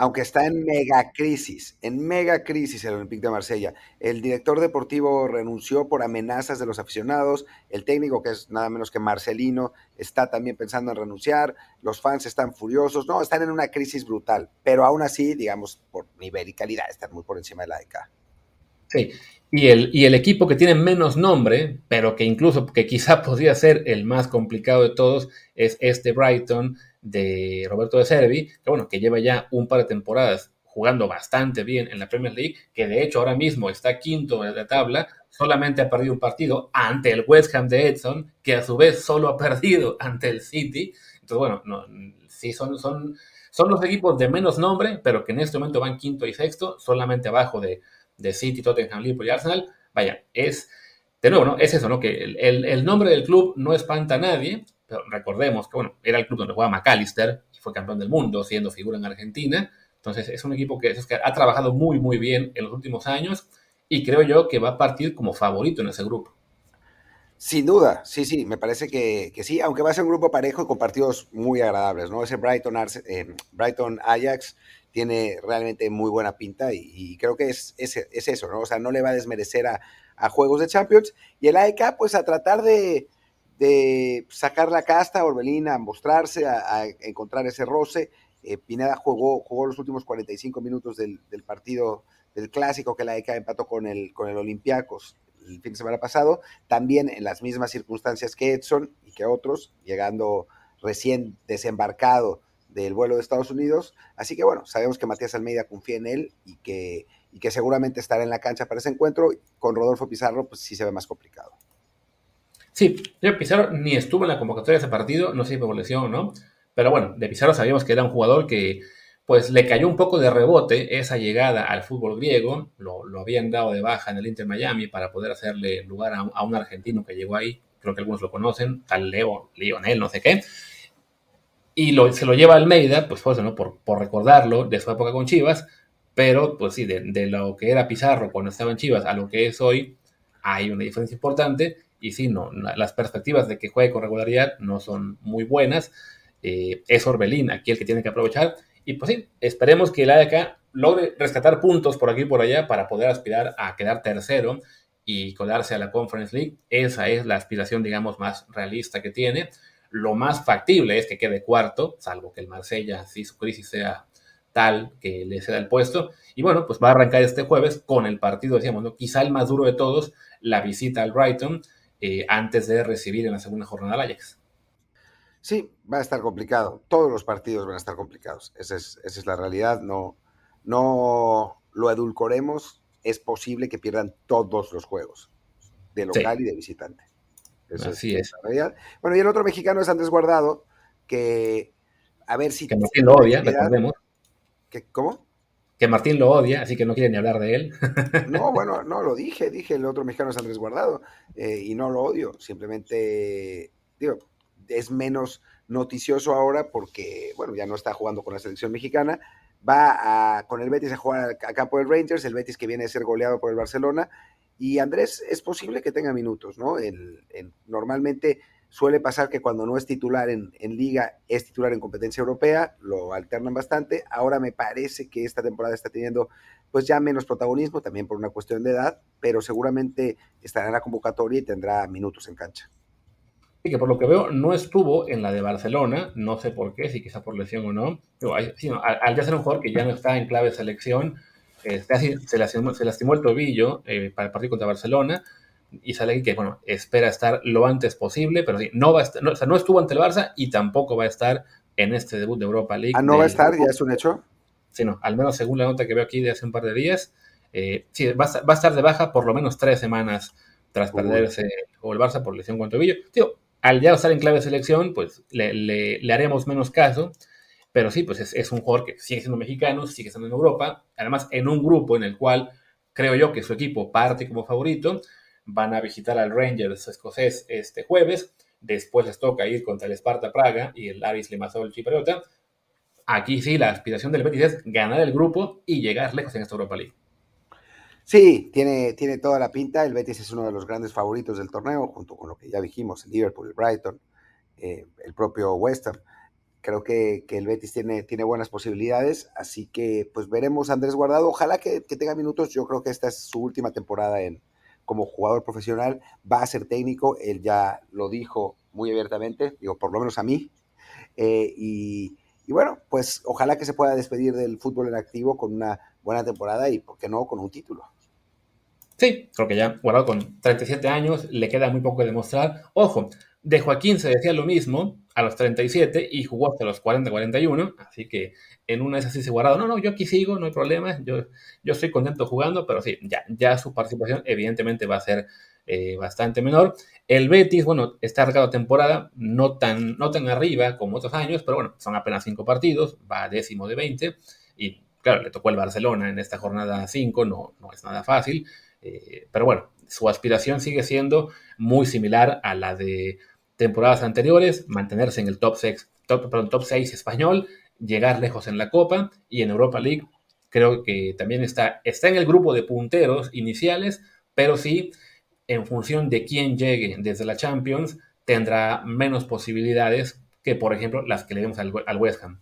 aunque está en mega crisis, en mega crisis el Olympique de Marsella. El director deportivo renunció por amenazas de los aficionados, el técnico, que es nada menos que Marcelino, está también pensando en renunciar, los fans están furiosos, no, están en una crisis brutal, pero aún así, digamos, por nivel y calidad, están muy por encima de la ECA. Sí, y el, y el equipo que tiene menos nombre, pero que incluso, que quizá *laughs* podría ser el más complicado de todos, es este Brighton, de Roberto de Servi, que bueno, que lleva ya un par de temporadas jugando bastante bien en la Premier League, que de hecho ahora mismo está quinto en la tabla, solamente ha perdido un partido ante el West Ham de Edson, que a su vez solo ha *laughs* perdido ante el City. Entonces, bueno, no, sí son, son, son los equipos de menos nombre, pero que en este momento van quinto y sexto, solamente abajo de, de City, Tottenham, Liverpool y Arsenal. Vaya, es, de nuevo, ¿no? Es eso, ¿no? Que el, el, el nombre del club no espanta a nadie, recordemos que, bueno, era el club donde jugaba McAllister y fue campeón del mundo, siendo figura en Argentina. Entonces es un equipo que, ha trabajado muy, muy bien en los últimos años y creo yo que va a partir como favorito en ese grupo. Sin duda, sí, sí, me parece que, sí, aunque va a ser un grupo parejo y con partidos muy agradables, ¿no? Ese Brighton, eh, Brighton Ajax tiene realmente muy buena pinta y, creo que es, es, eso, ¿no? O sea, no le va a desmerecer a, juegos de Champions y el AEK pues a tratar de, sacar la casta, Orbelín a mostrarse, a, encontrar ese roce. Eh, Pineda jugó, jugó los últimos 45 minutos del, del partido del clásico que la AEK empató con el, con el Olympiacos el fin de semana pasado, también en las mismas circunstancias que Edson y que otros, llegando recién desembarcado del vuelo de Estados Unidos. Así que bueno, sabemos que Matías Almeida confía en él y que, y que seguramente estará en la cancha para ese encuentro. Con Rodolfo Pizarro, pues sí se ve más complicado. Sí, Pizarro ni estuvo en la convocatoria de ese partido, no sé si por lesión no, pero bueno, de Pizarro sabíamos que era un jugador que pues le cayó un poco de rebote esa llegada al fútbol griego, lo, habían dado de baja en el Inter Miami para poder hacerle lugar a, un argentino que llegó ahí, creo que algunos lo conocen, tal Leo, Lionel, no sé qué, y se lo lleva Almeida, pues, ¿no? por, por recordarlo de su época con Chivas, pero pues sí, de, lo que era Pizarro cuando estaba en Chivas a lo que es hoy, hay una diferencia importante, y sí, no, las perspectivas de que juegue con regularidad no son muy buenas, eh, es Orbelín aquí el que tiene que aprovechar, y pues sí, esperemos que el ADK logre rescatar puntos por aquí y por allá para poder aspirar a quedar tercero y colarse a la Conference League. Esa es la aspiración, digamos, más realista que tiene. Lo más factible es que quede cuarto, salvo que el Marsella, si su crisis sea tal que le ceda el puesto. Y bueno, pues va a arrancar este jueves con el partido, decíamos, ¿no? quizá el más duro de todos, la visita al Brighton, eh, antes de recibir en la segunda jornada al Ajax. Sí, va a estar complicado. Todos los partidos van a estar complicados. Esa es, esa es la realidad. No, no lo edulcoremos. Es posible que pierdan todos los juegos, de local y de visitante. Así es, La realidad. Bueno, y el otro mexicano es Andrés Guardado, que a ver si... Que Martín lo odia, recordemos. ¿Cómo? Que Martín lo odia, así que no quiere ni hablar de él. *laughs* No, bueno, no, lo dije, dije, el otro mexicano es Andrés Guardado, eh, y no lo odio, simplemente, digo, es menos noticioso ahora porque, bueno, ya no está jugando con la selección mexicana, va a, con el Betis a jugar acá por el Rangers, el Betis que viene a ser goleado por el Barcelona, y Andrés es posible que tenga minutos, ¿no? normalmente suele pasar que cuando no es titular en, en, liga, es titular en competencia europea, lo alternan bastante, ahora me parece que esta temporada está teniendo pues ya menos protagonismo, también por una cuestión de edad, pero seguramente estará en la convocatoria y tendrá minutos en cancha. Y que por lo que veo no estuvo en la de Barcelona, no sé por qué, si quizá por lesión o no, pero al, ya ser un jugador que ya no está en clave de selección, este, se, lastimó, se, lastimó, el tobillo eh, para el partido contra Barcelona y sale aquí que, bueno, espera estar lo antes posible, pero sí, no, va a estar, no, o sea, no estuvo ante el Barça y tampoco va a estar en este debut de Europa League. Ah, no va a estar, ya es un hecho. Sí, no, al menos según la nota que veo aquí de hace un par de días, eh, sí, va a, va a, estar de baja por lo menos tres semanas tras perderse o el Barça por lesión con tobillo. Tío, al ya estar en clave de selección, pues le, haremos menos caso. Pero sí, pues es, un jugador que sigue siendo mexicano, sigue estando en Europa. Además, en un grupo en el cual creo yo que su equipo parte como favorito. Van a visitar al Rangers escocés este jueves. Después les toca ir contra el Sparta Praga y el Aris Limassol Chipriota. Aquí sí, la aspiración del Betis es ganar el grupo y llegar lejos en esta Europa League. Sí, tiene, tiene toda la pinta. El Betis es uno de los grandes favoritos del torneo, junto con lo que ya dijimos, el Liverpool, el Brighton, eh, el propio West Ham. Creo que, el Betis tiene, tiene buenas posibilidades, así que pues veremos a Andrés Guardado. Ojalá que, tenga minutos. Yo creo que esta es su última temporada en, como jugador profesional. Va a ser técnico, él ya lo dijo muy abiertamente, digo, por lo menos a mí. Eh, y, y bueno, pues ojalá que se pueda despedir del fútbol en activo con una buena temporada y, ¿por qué no?, con un título. Sí, creo que ya guardado con 37 años, le queda muy poco de demostrar. Ojo, de Joaquín se decía lo mismo a los 37 y jugó hasta los 40-41, así que en una es así se guardado. No, no, yo aquí sigo, no hay problema, yo, yo estoy contento jugando, pero sí, ya, ya su participación evidentemente va a ser eh, bastante menor. El Betis, bueno, está arrancado temporada, no tan, no tan arriba como otros años, pero bueno, son apenas 5 partidos, va décimo de 20 y claro, le tocó el Barcelona en esta jornada 5, no, no es nada fácil. Eh, pero bueno, su aspiración sigue siendo muy similar a la de temporadas anteriores, mantenerse en el top 6, top, top 6 español, llegar lejos en la Copa y en Europa League creo que también está, está en el grupo de punteros iniciales, pero sí, en función de quién llegue desde la Champions, tendrá menos posibilidades que, por ejemplo, las que le vemos al, West Ham.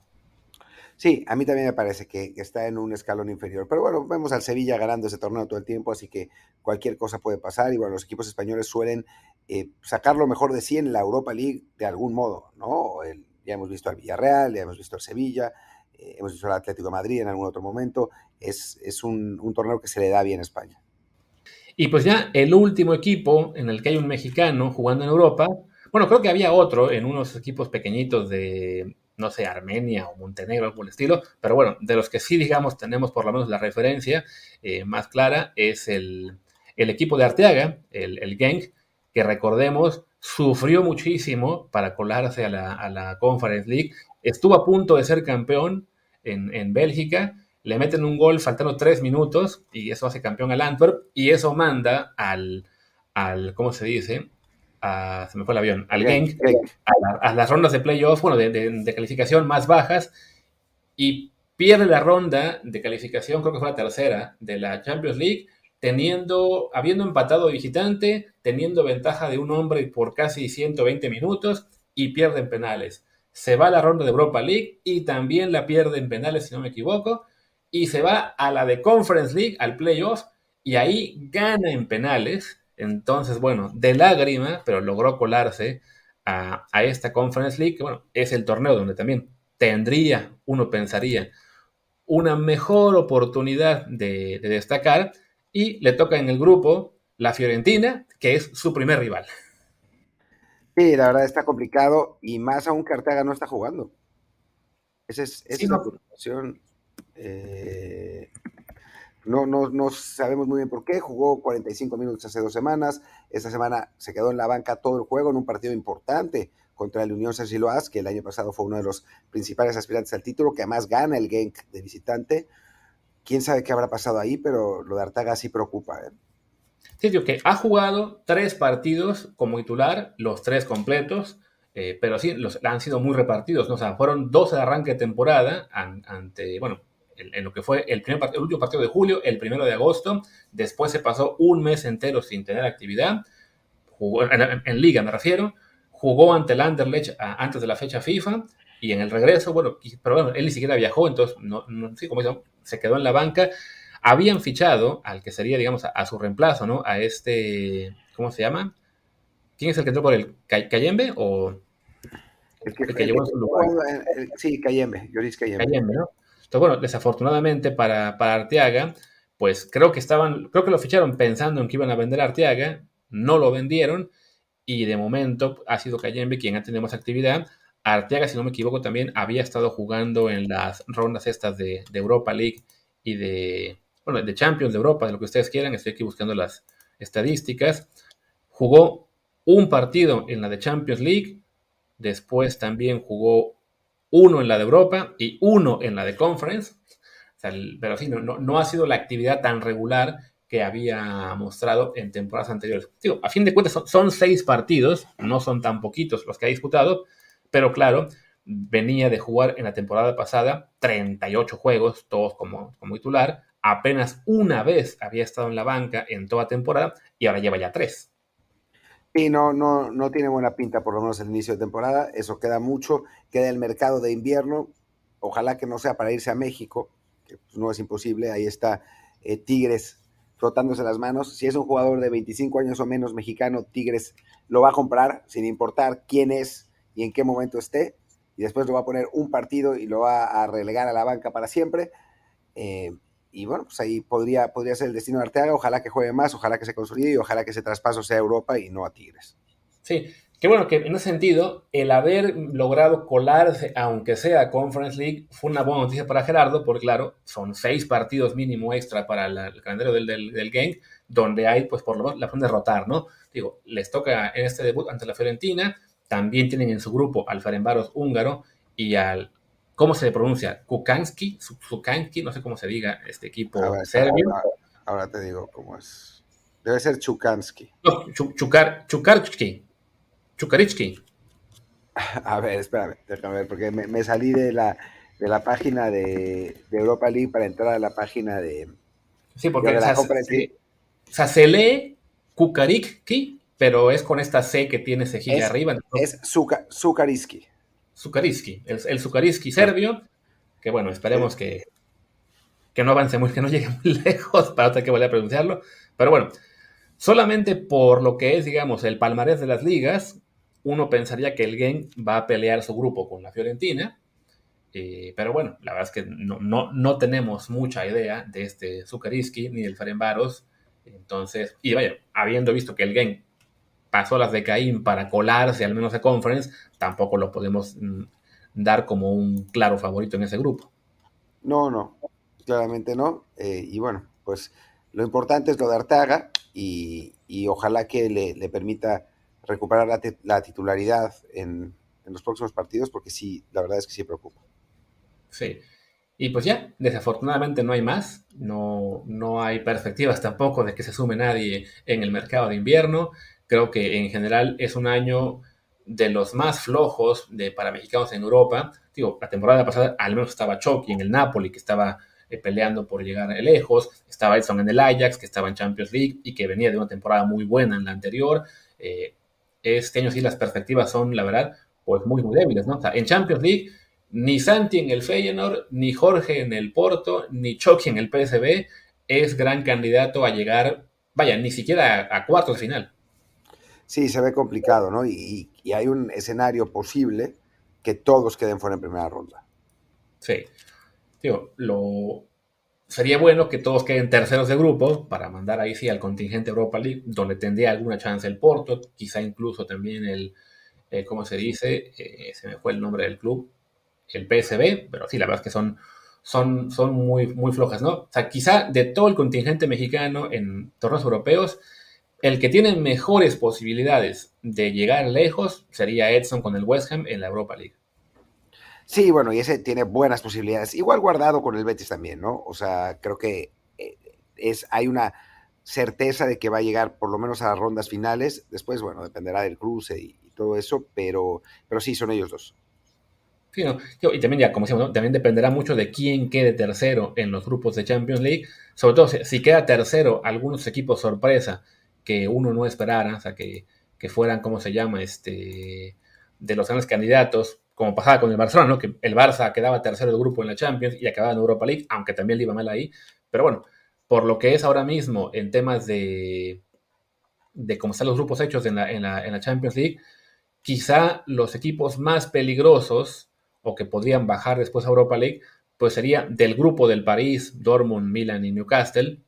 Sí, a mí también me parece que está en un escalón inferior. Pero bueno, vemos al Sevilla ganando ese torneo todo el tiempo, así que cualquier cosa puede pasar. Y bueno, los equipos españoles suelen eh, sacar lo mejor de sí en la Europa League de algún modo, ¿no? ya hemos visto al Villarreal, ya hemos visto al Sevilla, eh, hemos visto al Atlético de Madrid en algún otro momento. Es, es un, un torneo que se le da bien a España. Y pues ya el último equipo en el que hay un mexicano jugando en Europa bueno, creo que había otro en unos equipos pequeñitos de, no sé, Armenia o Montenegro, algo por el estilo, pero bueno, de los que sí, digamos, tenemos por lo menos la referencia eh, más clara es el, equipo de Arteaga, el, el Genk, que recordemos, sufrió muchísimo para colarse a la, Conference League, estuvo a punto de ser campeón en, en Bélgica, le meten un gol faltando tres minutos y eso hace campeón al Antwerp y eso manda al, al ¿cómo se dice? Se me fue el avión, al Genk, a, las rondas de playoff, bueno, de, calificación más bajas, y pierde la ronda de calificación, creo que fue la tercera, de la Champions League, teniendo, habiendo empatado de visitante, teniendo ventaja de un hombre por casi 120 minutos, y pierde en penales. Se va a la ronda de Europa League y también la pierde en penales, si no me equivoco, y se va a la de Conference League, al playoff, y ahí gana en penales entonces, bueno, de lágrima, pero logró colarse a, esta Conference League, que bueno, es el torneo donde también tendría, uno pensaría, una mejor oportunidad de, destacar y le toca en el grupo la Fiorentina, que es su primer rival. Sí, la verdad está complicado y más aún que Arteaga no está jugando. Esa es, la preocupación. Eh, no, no, no sabemos muy bien por qué. Jugó 45 minutos hace dos semanas. Esta semana se quedó en la banca todo el juego en un partido importante contra el Unión San que el año pasado fue uno de los principales aspirantes al título, que además gana el Genk de visitante. Quién sabe qué habrá pasado ahí, pero lo de Artaga sí preocupa. ¿eh? Sí, digo que ha jugado tres partidos como titular, los tres completos, eh, pero sí, los, han sido muy repartidos. ¿no? O sea, fueron dos de arranque de temporada ante, bueno, en, lo que fue el, primer, el último partido de julio, el primero de agosto. Después se pasó un mes entero sin tener actividad. Jugó, en, liga me refiero. Jugó ante el Anderlecht antes de la fecha FIFA. Y en el regreso, bueno, pero bueno, él ni siquiera viajó, entonces, no, sí, como dice, se quedó en la banca. Habían fichado al que sería, digamos, a, su reemplazo, ¿no? A este, ¿cómo se llama? ¿Quién es el que entró por el Cayembe o el que, llevó su lugar? sí, Cayembe, Lloris Cayembe. Cayembe, ¿no? Entonces, bueno, desafortunadamente para, para Arteaga, pues creo que estaban, creo que lo ficharon pensando en que iban a vender a Arteaga, no lo vendieron y de momento ha sido Cayembe quien ha tenido más actividad. Arteaga, si no me equivoco, también había estado jugando en las rondas estas de, Europa League y de, bueno, de Champions de Europa, de lo que ustedes quieran. Estoy aquí buscando las estadísticas. Jugó un partido en la de Champions League, después también jugó uno en la de Europa y uno en la de Conference. pero sí, no, no, ha sido la actividad tan regular que había mostrado en temporadas anteriores. Digo, a fin de cuentas son, seis partidos, no son tan poquitos los que ha disputado, pero claro, venía de jugar en la temporada pasada 38 juegos, todos como, como titular, apenas una vez había estado en la banca en toda temporada y ahora lleva ya tres. Sí, no, no, no tiene buena pinta, por lo menos el inicio de temporada. Eso queda mucho. Queda el mercado de invierno. Ojalá que no sea para irse a México, que pues, no es imposible. Ahí está eh, Tigres frotándose las manos. Si es un jugador de 25 años o menos mexicano, Tigres lo va a comprar sin importar quién es y en qué momento esté. Y después lo va a poner un partido y lo va a relegar a la banca para siempre. Eh, y bueno, pues ahí podría, podría ser el destino de Arteaga. Ojalá que juegue más, ojalá que se consolide y ojalá que ese traspaso sea a Europa y no a Tigres. Sí, qué bueno que en ese sentido, el haber logrado colarse, aunque sea Conference League, fue una buena noticia para Gerardo, porque claro, son seis partidos mínimo extra para el calendario del, del, game, donde hay, pues por lo menos, la pueden derrotar, ¿no? Digo, les toca en este debut ante la Fiorentina, también tienen en su grupo al Ferenbaros húngaro y al ¿Cómo se pronuncia? Kukanski, Sukanski, no sé cómo se diga este equipo serbio. Ahora, te digo cómo es. Debe ser Chukanski. No, Chukar, Chukarski. A ver, espérame, déjame ver, porque me, salí de la, de la página de, Europa League para entrar a la página de. Sí, porque o sea, se lee Kukariki, pero es con esta C que tiene cejilla arriba. Es Zukariski. Zukariski, el, el Zukariski serbio, que bueno, esperemos que, que no avance muy, que no llegue muy *laughs* lejos para otra que vaya a pronunciarlo. Pero bueno, solamente por lo que es, digamos, el palmarés de las ligas, uno pensaría que el Gen va a pelear su grupo con la Fiorentina. Eh, pero bueno, la verdad es que no, no, no tenemos mucha idea de este Zukariski ni del Ferenbaros. Entonces, y vaya, habiendo visto que el Gen pasó las de Caín para colarse al menos a Conference, tampoco lo podemos mm, dar como un claro favorito en ese grupo. No, no, claramente no. Eh, y bueno, pues lo importante es lo de Artaga y, ojalá que le, permita recuperar la, titularidad en, en, los próximos partidos, porque sí, la verdad es que sí preocupa. Sí. Y pues ya, desafortunadamente no hay más, no, no hay perspectivas tampoco de que se sume nadie en el mercado de invierno. Creo que en general es un año de los más flojos de, para mexicanos en Europa. Digo, la temporada pasada al menos estaba Chucky en el Napoli, que estaba eh, peleando por llegar lejos. Estaba Edson en el Ajax, que estaba en Champions League y que venía de una temporada muy buena en la anterior. Eh, este año sí las perspectivas son, la verdad, pues muy, muy débiles, ¿no? O en Champions League, ni Santi en el Feyenoord, ni Jorge en el Porto, ni Chucky en el PSB es gran candidato a llegar, vaya, ni siquiera a, a cuartos de final. Sí, se ve complicado, ¿no? Y, hay un escenario posible que todos queden fuera en primera ronda. Sí. Digo, lo... sería bueno que todos queden terceros de grupo para mandar ahí sí al contingente Europa League, donde tendría alguna chance el Porto, quizá incluso también el, eh, ¿cómo se dice? Eh, se me fue el nombre del club, el PSB, pero sí, la verdad es que son, son, son muy, muy flojas, ¿no? O sea, quizá de todo el contingente mexicano en torneos europeos, el que tiene mejores posibilidades de llegar lejos sería Edson con el West Ham en la Europa League. Sí, bueno, y ese tiene buenas posibilidades. Igual guardado con el Betis también, ¿no? O sea, creo que eh, es, hay una certeza de que va a llegar por lo menos a las rondas finales. Después, bueno, dependerá del cruce y, todo eso, pero, pero sí, son ellos dos. Sí, no. y también ya, como decíamos, también dependerá mucho de quién quede tercero en los grupos de Champions League. Sobre todo si queda tercero algunos equipos sorpresa que uno no esperara, o sea, que, fueran, ¿cómo se llama? Este, de los grandes candidatos, como pasaba con el Barcelona, ¿no? que el Barça quedaba tercero del grupo en la Champions y acababa en Europa League, aunque también le iba mal ahí. Pero bueno, por lo que es ahora mismo en temas de, de cómo están los grupos hechos en la, en la Champions League, quizá los equipos más peligrosos o que podrían bajar después a Europa League, pues sería del grupo del París, Dortmund, Milan y Newcastle,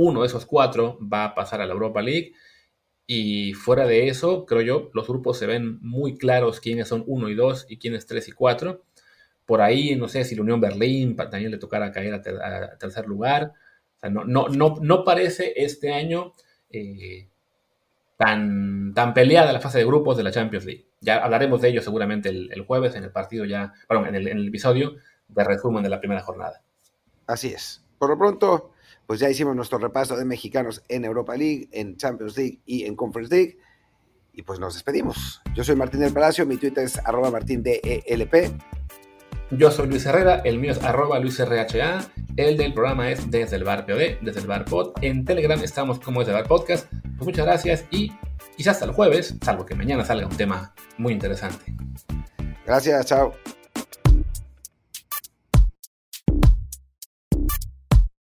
uno de esos cuatro va a pasar a la Europa League. Y fuera de eso, creo yo, los grupos se ven muy claros quiénes son uno y dos y quiénes tres y cuatro. Por ahí, no sé si la Unión Berlín también le tocará caer a, tercer lugar. no, no, no, no, parece este año eh, tan, tan peleada la fase de grupos de la Champions League. Ya hablaremos de ello seguramente el, jueves en el partido ya, perdón, en el episodio de resumen de la primera jornada. Así es. Por lo pronto, pues ya hicimos nuestro repaso de mexicanos en Europa League, en Champions League y en Conference League. Y pues nos despedimos. Yo soy Martín del Palacio, mi Twitter es arroba martindelp. Yo soy Luis Herrera, el mío es arroba luisrha, el del programa es desde el bar POD, desde el bar pod. En Telegram estamos como desde el bar podcast. Pues muchas gracias y quizás hasta el jueves, salvo que mañana salga un tema muy interesante. Gracias, chao.